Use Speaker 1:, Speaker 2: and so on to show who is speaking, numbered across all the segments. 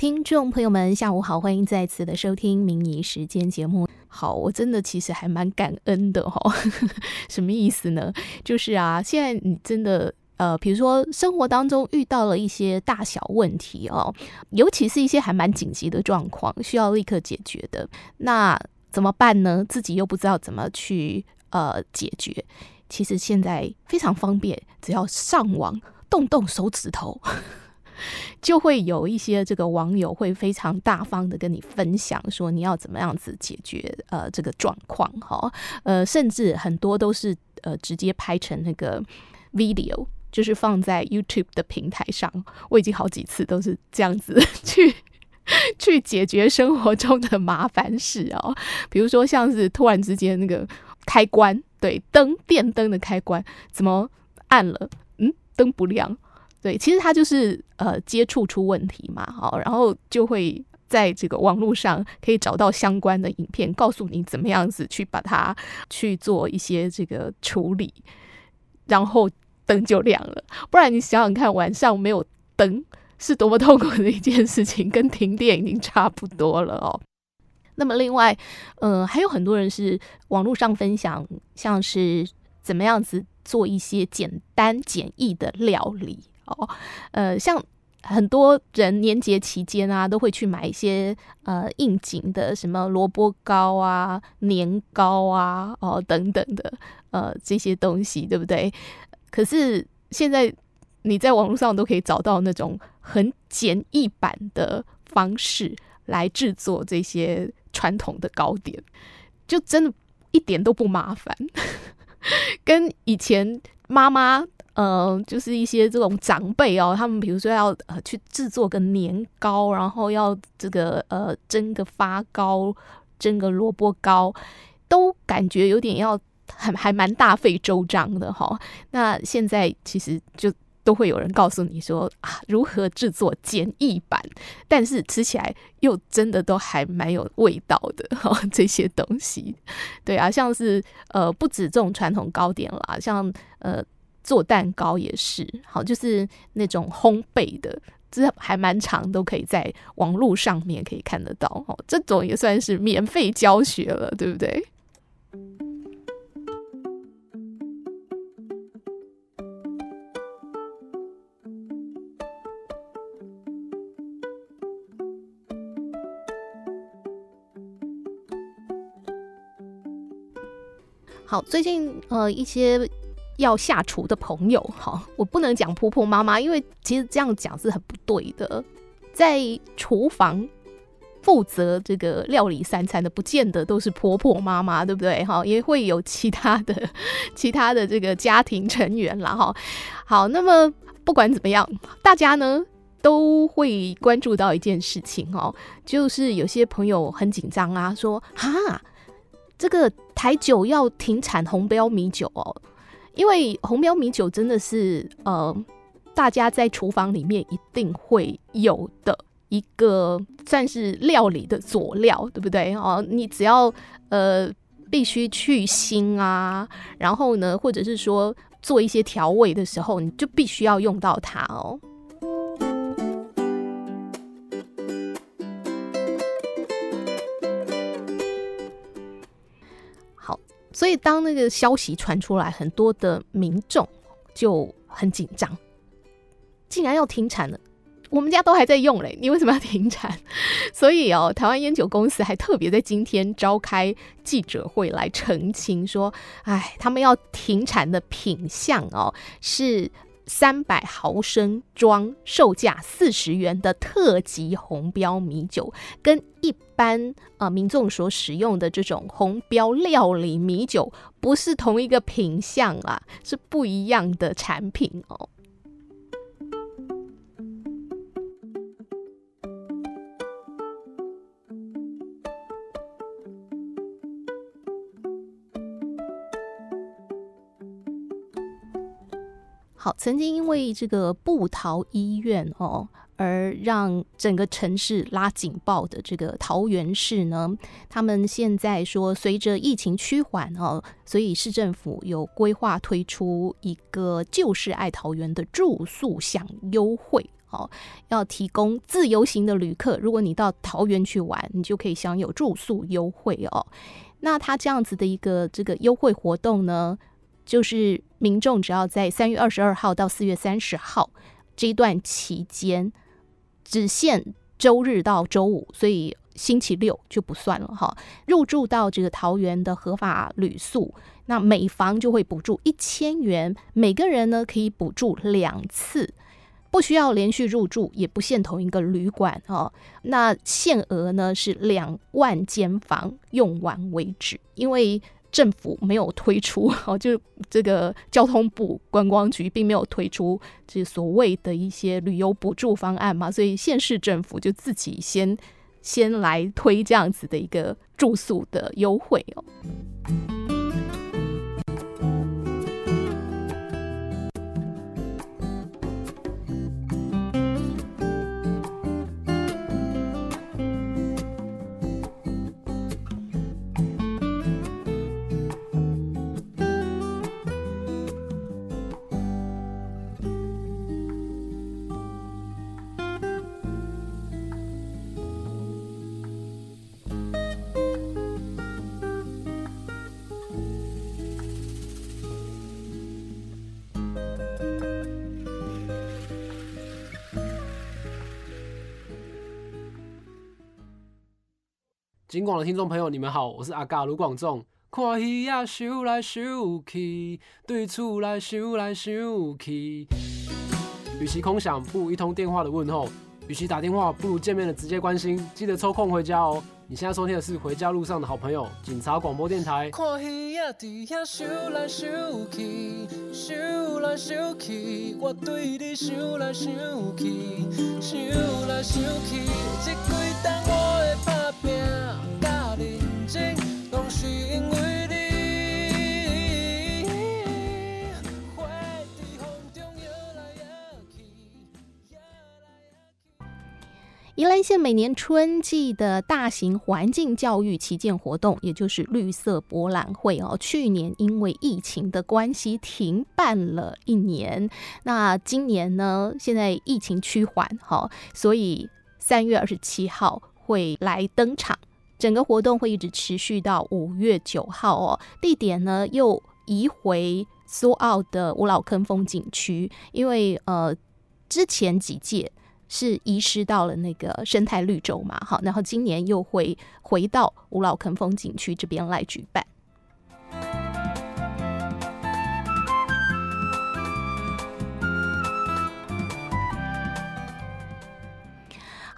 Speaker 1: 听众朋友们，下午好，欢迎再次的收听《民仪时间》节目。好，我真的其实还蛮感恩的哈、什么意思呢？就是啊，现在你真的呃，比如说生活当中遇到了一些大小问题哦，尤其是一些还蛮紧急的状况，需要立刻解决的，那怎么办呢？自己又不知道怎么去呃解决。其实现在非常方便，只要上网动动手指头。就会有一些这个网友会非常大方的跟你分享说，你要怎么样子解决呃这个状况哈，呃甚至很多都是呃直接拍成那个 video，就是放在 YouTube 的平台上。我已经好几次都是这样子 去去解决生活中的麻烦事哦，比如说像是突然之间那个开关，对，灯电灯的开关怎么按了，嗯，灯不亮。对，其实它就是呃接触出问题嘛，好，然后就会在这个网络上可以找到相关的影片，告诉你怎么样子去把它去做一些这个处理，然后灯就亮了。不然你想想看，晚上没有灯是多么痛苦的一件事情，跟停电已经差不多了哦。那么另外，呃，还有很多人是网络上分享，像是怎么样子做一些简单简易的料理。哦，呃，像很多人年节期间啊，都会去买一些呃应景的什么萝卜糕啊、年糕啊、哦等等的呃这些东西，对不对？可是现在你在网络上都可以找到那种很简易版的方式来制作这些传统的糕点，就真的一点都不麻烦，跟以前妈妈。呃，就是一些这种长辈哦，他们比如说要呃去制作个年糕，然后要这个呃蒸个发糕，蒸个萝卜糕，都感觉有点要还还蛮大费周章的哈、那现在其实就都会有人告诉你说啊，如何制作简易版，但是吃起来又真的都还蛮有味道的哈、这些东西，对啊，像是呃不止这种传统糕点啦，像呃。做蛋糕也是好，就是那种烘焙的，这还蛮长，都可以在网络上面可以看得到哦。这种也算是免费教学了，对不对？好，最近呃一些。要下厨的朋友，哈，我不能讲婆婆妈妈，因为其实这样讲是很不对的。在厨房负责这个料理三餐的，不见得都是婆婆妈妈，对不对？哈，也会有其他的、其他的这个家庭成员啦，哈。好，那么不管怎么样，大家呢都会关注到一件事情哦，就是有些朋友很紧张啊，说哈，这个台酒要停产红标米酒哦。因为红标米酒真的是呃，大家在厨房里面一定会有的一个算是料理的佐料，对不对？哦，你只要呃必须去腥啊，然后呢，或者是说做一些调味的时候，你就必须要用到它哦。所以，当那个消息传出来，很多的民众就很紧张，竟然要停产了。我们家都还在用嘞，你为什么要停产？所以哦，台湾烟酒公司还特别在今天召开记者会来澄清说，哎，他们要停产的品相哦是。三百毫升装，售价四十元的特级红标米酒，跟一般呃民众所使用的这种红标料理米酒，不是同一个品相啊，是不一样的产品哦。好，曾经因为这个部桃医院哦，而让整个城市拉警报的这个桃园市呢，他们现在说，随着疫情趋缓哦，所以市政府有规划推出一个“就是爱桃园”的住宿享优惠哦，要提供自由行的旅客，如果你到桃园去玩，你就可以享有住宿优惠哦。那他这样子的一个这个优惠活动呢，就是民众只要在三月二十二号到四月三十号这一段期间，只限周日到周五，所以星期六就不算了哈。入住到这个桃园的合法旅宿，那每房就会补助一千元，每个人呢可以补助两次。不需要连续入住，也不限同一个旅馆哦。那限额呢是两万间房，用完为止。因为政府没有推出 哦，就这个交通部观光局并没有推出这所谓的一些旅游补助方案嘛，所以县市政府就自己先先来推这样子的一个住宿的优惠哦。
Speaker 2: 警广的听众朋友，你们好，我是阿嘎卢广仲。看戏呀，想来想去，对厝来想来想去。与其空想，不如一通电话的问候；与其打电话，不如见面的直接关心。记得抽空回家哦。你现在收听的是《回家路上的好朋友》警察广播电台。看戏呀，底下想来想去，想来想去，我对你想来想去，想来想去，这几当
Speaker 1: 宜兰县每年春季的大型环境教育旗舰活动，也就是绿色博览会哦，去年因为疫情的关系停办了一年。那今年呢，现在疫情趋缓哈，所以三月二十七号会来登场。整个活动会一直持续到五月九号哦。地点呢又移回苏澳的五老坑风景区，因为呃之前几届。是遗失到了那个生态绿洲嘛？好，然后今年又会回到五老坑风景区这边来举办。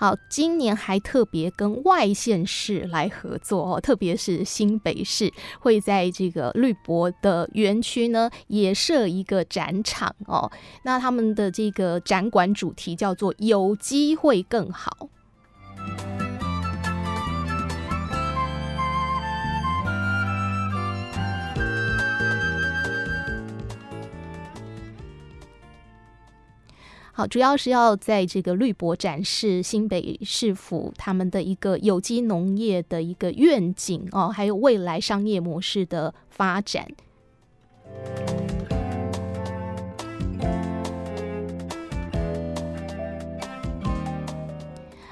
Speaker 1: 好，今年还特别跟外县市来合作哦，特别是新北市会在这个绿博的园区呢，也设一个展场哦。那他们的这个展馆主题叫做“有机会更好”。主要是要在这个绿博展示新北市府他们的一个有机农业的一个愿景哦，还有未来商业模式的发展。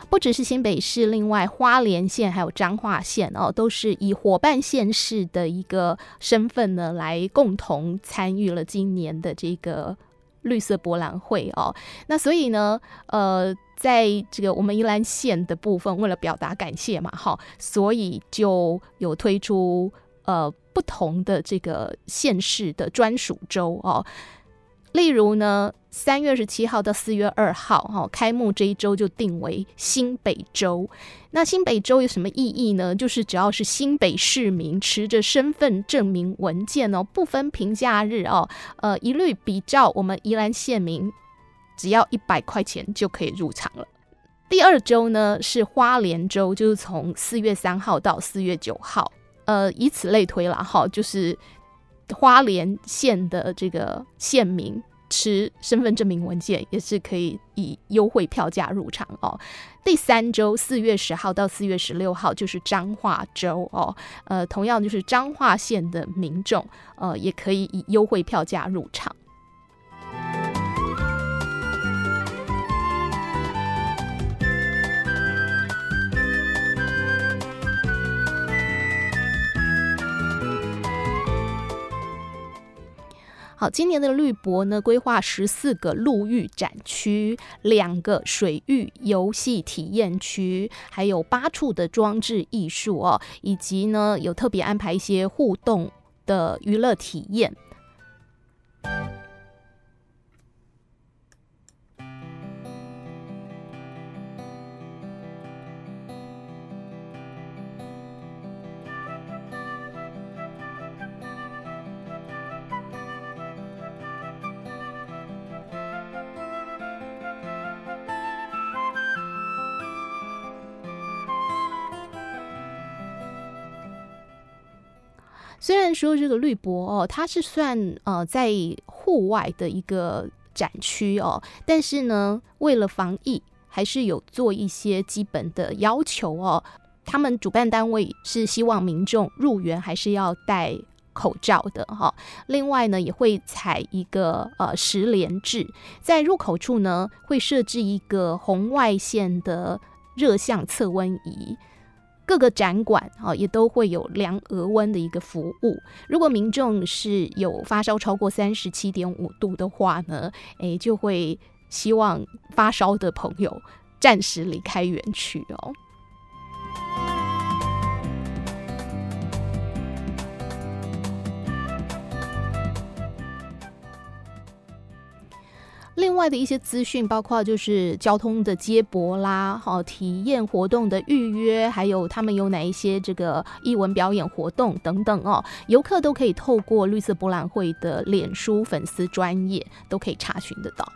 Speaker 1: 不只是新北市，另外花莲县还有彰化县哦，都是以伙伴县市的一个身份呢，来共同参与了今年的这个。绿色博览会哦，那所以呢，呃，在这个我们宜兰县的部分，为了表达感谢嘛，哈，所以就有推出呃不同的这个县市的专属周哦。例如呢，三月二十七号到四月二号，哈，开幕这一周就定为新北周。那新北周有什么意义呢？就是只要是新北市民持着身份证明文件哦，不分平假日哦，呃，一律比照我们宜兰县民，只要一百块钱就可以入场了。第二周呢是花莲周，就是从四月三号到四月九号，呃，以此类推了哈，就是。花莲县的这个县民持身份证明文件也是可以以优惠票价入场哦。第三周四月十号到四月十六号就是彰化州哦，呃，同样就是彰化县的民众呃也可以以优惠票价入场。好，今年的绿博呢，规划十四个陆域展区，两个水域游戏体验区，还有八处的装置艺术哦，以及呢有特别安排一些互动的娱乐体验。虽然说这个绿博哦，它是算呃在户外的一个展区哦，但是呢，为了防疫，还是有做一些基本的要求哦。他们主办单位是希望民众入园还是要戴口罩的哈、另外呢，也会采一个呃十联制，在入口处呢会设置一个红外线的热像测温仪。各个展馆啊，也都会有量额温的一个服务。如果民众是有发烧超过三十七点五度的话呢，诶，就会希望发烧的朋友暂时离开园区哦。另外的一些资讯，包括就是交通的接驳啦，好体验活动的预约，还有他们有哪一些这个艺文表演活动等等哦，游客都可以透过绿色博览会的脸书粉丝专业都可以查询得到。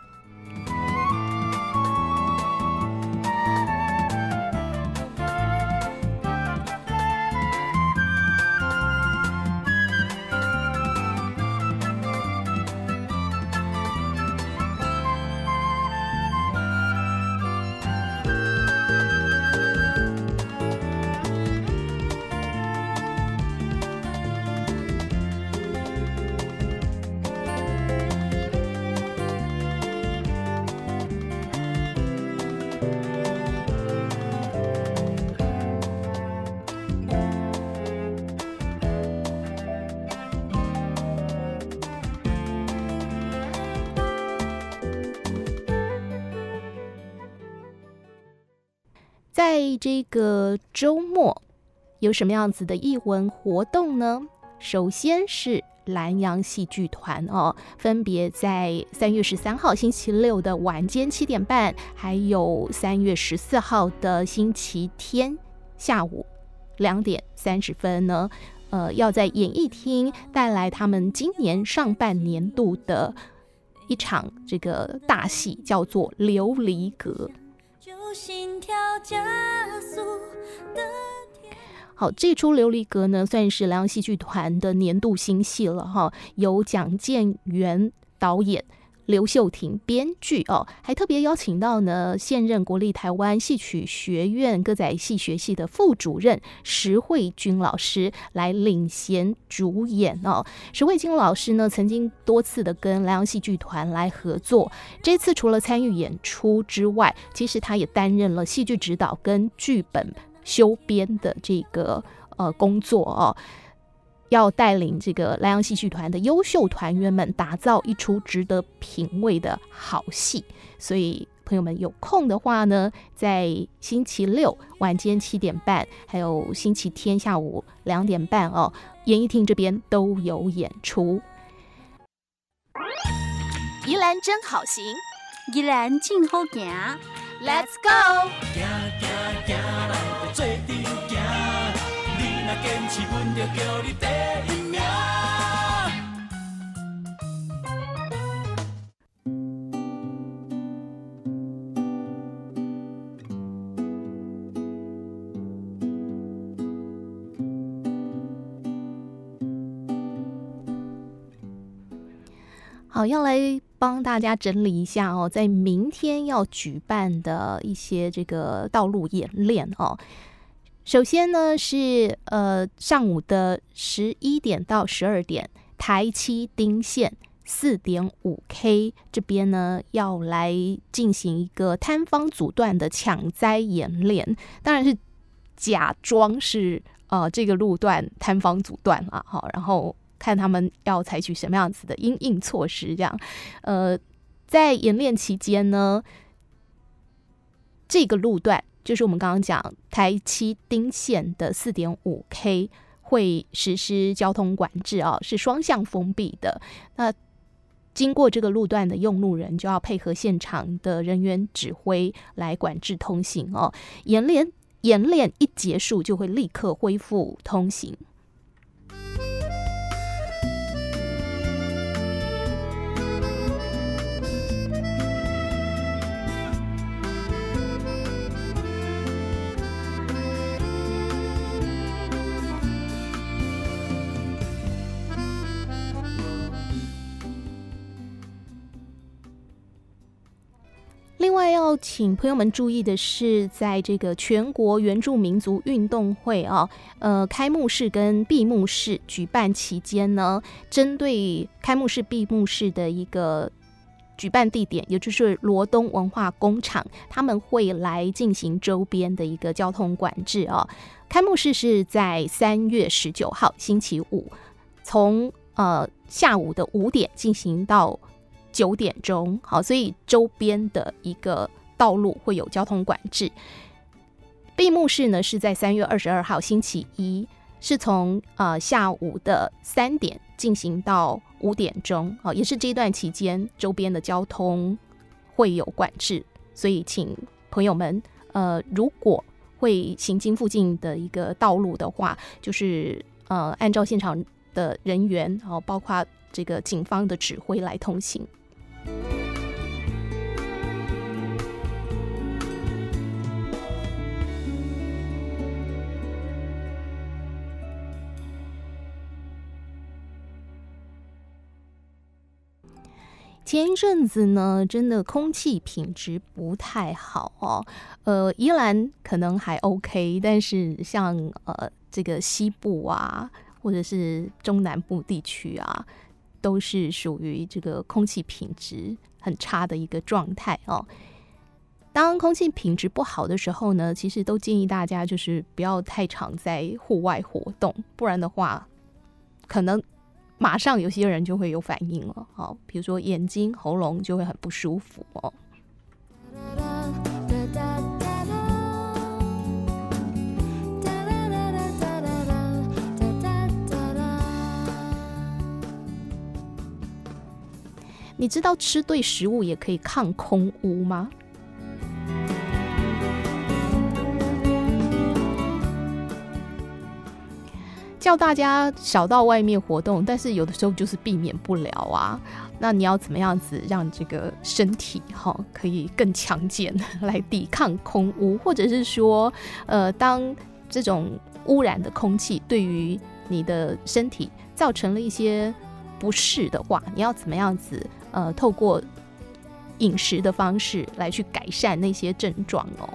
Speaker 1: 在这个周末有什么样子的艺文活动呢？首先是兰阳戏剧团哦，分别在三月十三号星期六的晚间七点半，还有三月十四号的星期天下午两点三十分呢，呃，要在演艺厅带来他们今年上半年度的一场这个大戏，叫做《琉璃阁》。心跳加速好，这出《琉璃阁》呢，算是莱阳戏剧团的年度新戏了哈。由蒋建元导演，刘秀婷编剧哦，还特别邀请到呢现任国立台湾戏曲学院歌仔戏学系的副主任石慧君老师来领衔主演哦。石慧君老师呢，曾经多次的跟兰阳戏剧团来合作，这次除了参与演出之外，其实他也担任了戏剧指导跟剧本修编的这个呃工作哦。要带领这个莱阳戏剧团的优秀团员们打造一出值得品味的好戏，所以朋友们有空的话呢，在星期六晚间七点半，还有星期天下午两点半哦，演艺厅这边都有演出。
Speaker 3: 宜兰真好行，宜兰静好行，Let's go！
Speaker 1: 好，要来帮大家整理一下哦，在明天要举办的一些这个道路演练哦。首先呢是呃上午的十一点到十二点，台七丁线四点五 K 这边呢要来进行一个摊方阻断的抢灾演练，当然是假装是呃这个路段摊方阻断了哈，然后。看他们要采取什么样子的因应措施。这样，呃，在演练期间呢，这个路段就是我们刚刚讲台七丁线的四点五 K 会实施交通管制啊，是双向封闭的。那经过这个路段的用路人就要配合现场的人员指挥来管制通行哦。演练演练一结束，就会立刻恢复通行。另外要请朋友们注意的是，在这个全国原住民族运动会啊，呃，开幕式跟闭幕式举办期间呢，针对开幕式、闭幕式的一个举办地点，也就是罗东文化工厂，他们会来进行周边的一个交通管制啊。开幕式是在三月十九号星期五，从呃下午的五点进行到。九点钟，好，所以周边的一个道路会有交通管制。闭幕式呢是在三月二十二号星期一，是从呃下午的三点进行到五点钟，好，也是这段期间周边的交通会有管制，所以请朋友们呃如果会行经附近的一个道路的话，就是呃按照现场的人员，然后包括这个警方的指挥来通行。前一阵子呢，真的空气品质不太好哦。呃，宜兰可能还 OK，但是像呃这个西部啊，或者是中南部地区啊。都是属于这个空气品质很差的一个状态哦。当空气品质不好的时候呢，其实都建议大家就是不要太常在户外活动，不然的话，可能马上有些人就会有反应了。哦，比如说眼睛、喉咙就会很不舒服哦。你知道吃对食物也可以抗空污吗？叫大家少到外面活动，但是有的时候就是避免不了啊。那你要怎么样子让这个身体哈可以更强健 来抵抗空污，或者是说，呃，当这种污染的空气对于你的身体造成了一些不适的话，你要怎么样子？呃，透过饮食的方式来去改善那些症状哦。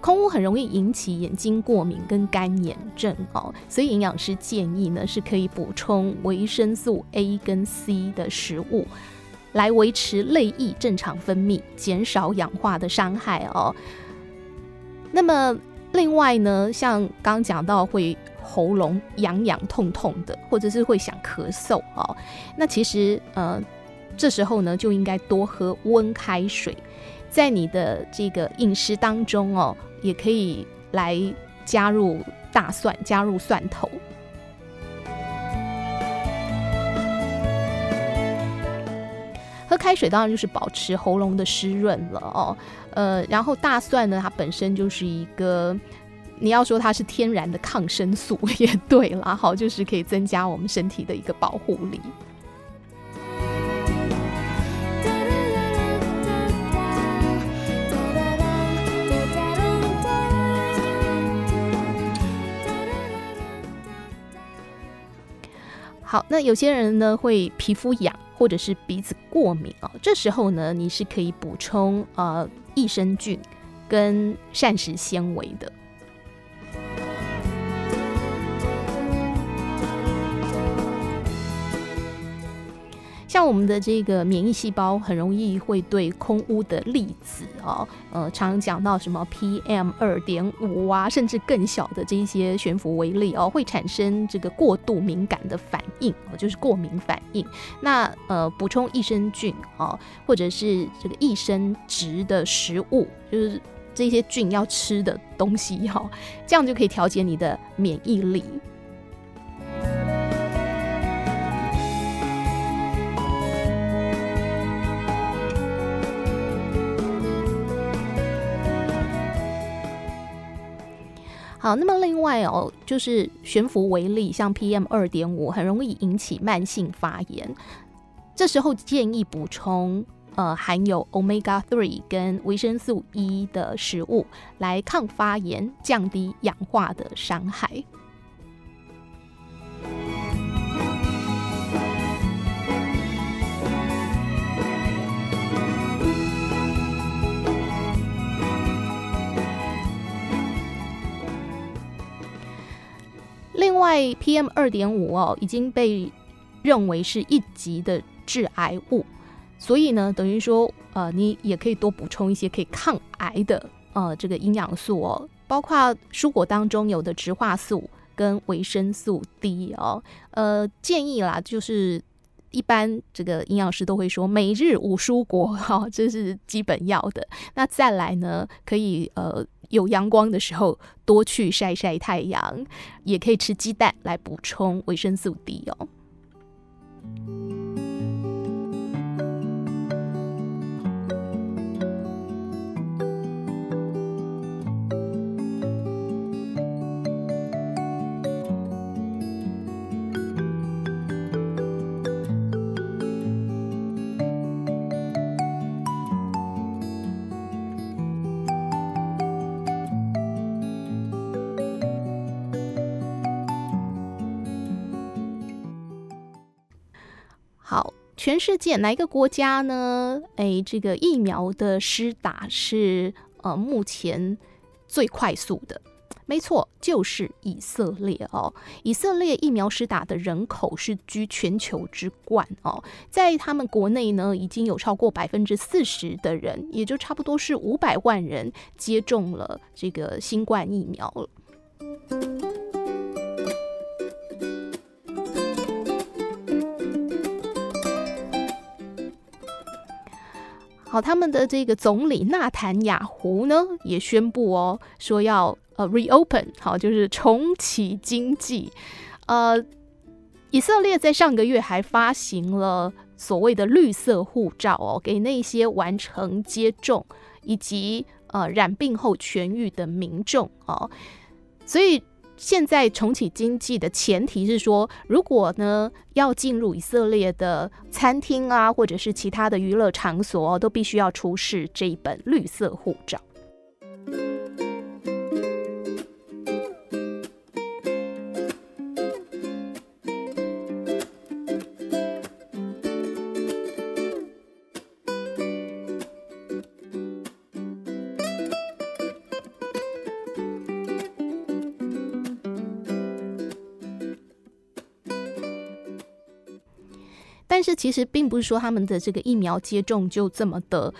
Speaker 1: 空污很容易引起眼睛过敏跟干眼症哦，所以营养师建议呢，是可以补充维生素 A 跟 C 的食物，来维持泪液正常分泌，减少氧化的伤害哦。那么另外呢，像刚讲到会。喉咙痒痒痛痛的，或者是会想咳嗽哦，那其实呃，这时候呢就应该多喝温开水，在你的这个饮食当中哦，也可以来加入大蒜，加入蒜头。喝开水当然就是保持喉咙的湿润了哦，呃，然后大蒜呢，它本身就是一个。你要说它是天然的抗生素 也对啦，好，就是可以增加我们身体的一个保护力。好，那有些人呢会皮肤痒或者是鼻子过敏啊，这时候呢你是可以补充呃益生菌跟膳食纤维的。像我们的这个免疫细胞很容易会对空污的粒子哦，呃，常讲到什么 PM 二点五啊，甚至更小的这些悬浮微粒哦，会产生这个过度敏感的反应哦，就是过敏反应。那呃，补充益生菌哦，或者是这个益生质的食物，就是这些菌要吃的东西哈，这样就可以调节你的免疫力。好，那么另外哦，就是悬浮微粒，像 PM 二点五，很容易引起慢性发炎。这时候建议补充呃含有 Omega three 跟维生素 E 的食物，来抗发炎，降低氧化的伤害。另外，PM 二点五哦，已经被认为是一级的致癌物，所以呢，等于说，呃，你也可以多补充一些可以抗癌的呃这个营养素哦，包括蔬果当中有的植化素跟维生素 D 哦，呃，建议啦，就是一般这个营养师都会说，每日五蔬果哈、哦，这是基本要的。那再来呢，可以呃。有阳光的时候，多去晒晒太阳，也可以吃鸡蛋来补充维生素 D 哦。全世界哪一个国家呢？诶，这个疫苗的施打是呃目前最快速的，没错，就是以色列哦。以色列疫苗施打的人口是居全球之冠哦，在他们国内呢，已经有超过百分之四十的人，也就差不多是五百万人接种了这个新冠疫苗了。好，他们的这个总理纳坦雅胡呢也宣布哦，说要呃 reopen，好，就是重启经济。呃，以色列在上个月还发行了所谓的绿色护照哦，给那些完成接种以及呃染病后痊愈的民众哦，所以。现在重启经济的前提是说，如果呢要进入以色列的餐厅啊，或者是其他的娱乐场所哦，都必须要出示这一本绿色护照。其实并不是说他们的这个疫苗接种就这么的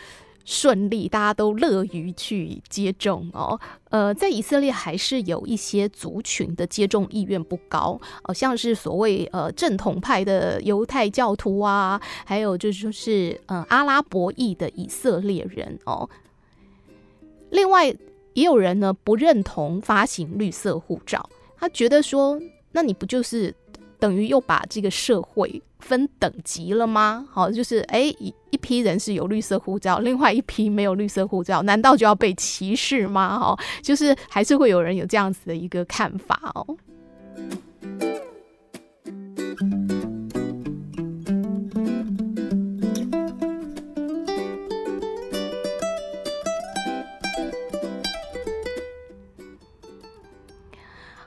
Speaker 1: 顺利，大家都乐于去接种哦。呃，在以色列还是有一些族群的接种意愿不高，好、像是所谓呃正统派的犹太教徒啊，还有就是说是呃阿拉伯裔的以色列人哦。另外也有人呢不认同发行绿色护照，他觉得说，那你不就是？等于又把这个社会分等级了吗？好，就是哎，一一批人是有绿色护照，另外一批没有绿色护照，难道就要被歧视吗？哈，就是还是会有人有这样子的一个看法哦。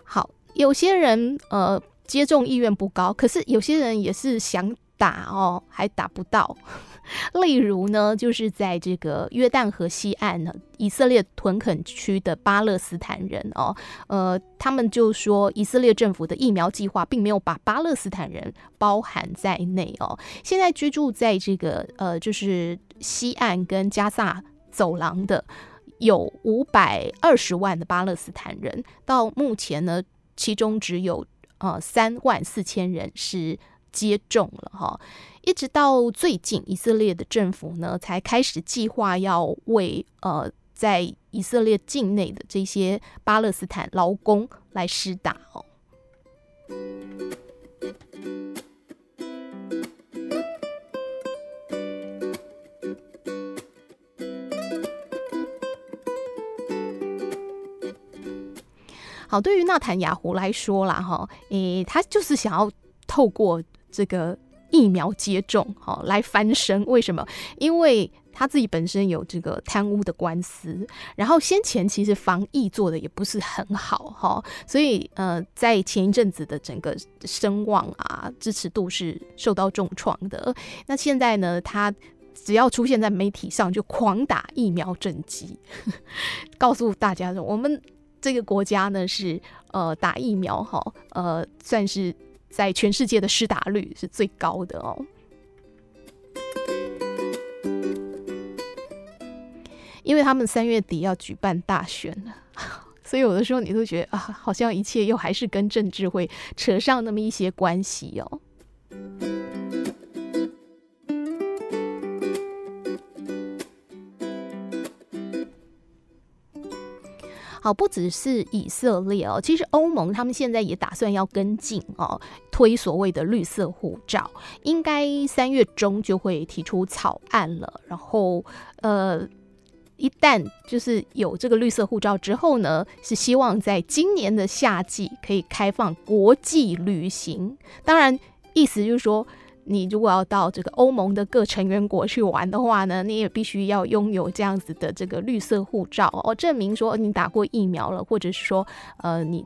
Speaker 1: 好，有些人呃。接种意愿不高，可是有些人也是想打哦，还打不到。例如呢，就是在这个约旦河西岸呢，以色列屯垦区的巴勒斯坦人哦，呃，他们就说以色列政府的疫苗计划并没有把巴勒斯坦人包含在内哦。现在居住在这个呃，就是西岸跟加萨走廊的有五百二十万的巴勒斯坦人，到目前呢，其中只有呃三万四千人是接种了哈。一直到最近，以色列的政府呢才开始计划要为呃在以色列境内的这些巴勒斯坦劳工来施打哦。好，对于纳坦雅胡来说啦，哈，诶，他就是想要透过这个。疫苗接种，哈来翻身。为什么？因为他自己本身有这个贪污的官司，然后先前其实防疫做的也不是很好，哈，所以呃，在前一阵子的整个声望啊、支持度是受到重创的。那现在呢，他只要出现在媒体上，就狂打疫苗政绩，告诉大家说，我们这个国家呢是呃打疫苗，哈，呃，算是。在全世界的施打率是最高的哦，因为他们三月底要举办大选了，所以有的时候你都觉得啊，好像一切又还是跟政治会扯上那么一些关系哦。好，不只是以色列哦，其实欧盟他们现在也打算要跟进哦，推所谓的绿色护照，应该三月中就会提出草案了。然后，呃，一旦就是有这个绿色护照之后呢，是希望在今年的夏季可以开放国际旅行。当然，意思就是说。你如果要到这个欧盟的各成员国去玩的话呢，你也必须要拥有这样子的这个绿色护照哦，证明说你打过疫苗了，或者是说，呃，你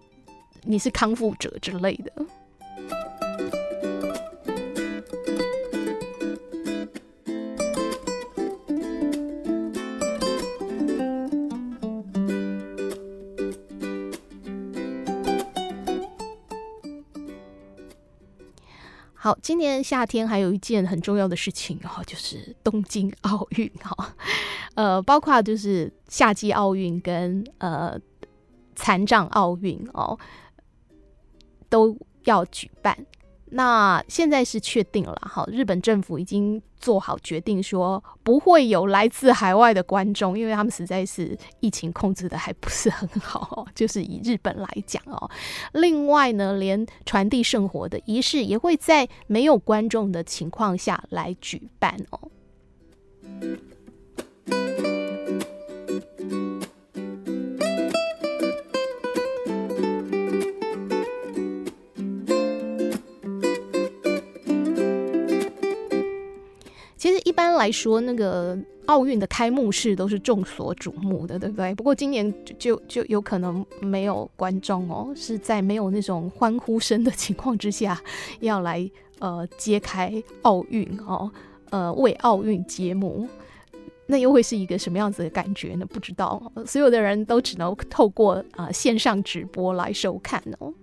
Speaker 1: 你是康复者之类的。好，今年夏天还有一件很重要的事情哦，就是东京奥运哈，呃，包括就是夏季奥运跟呃残障奥运哦，都要举办。那现在是确定了哈，日本政府已经做好决定，说不会有来自海外的观众，因为他们实在是疫情控制的还不是很好，就是以日本来讲哦。另外呢，连传递圣火的仪式也会在没有观众的情况下来举办哦。一般来说，那个奥运的开幕式都是众所瞩目的，对不对？不过今年就就有可能没有观众哦，是在没有那种欢呼声的情况之下，要来呃揭开奥运哦，呃为奥运揭幕，那又会是一个什么样子的感觉呢？不知道，所有的人都只能透过啊、呃、线上直播来收看哦。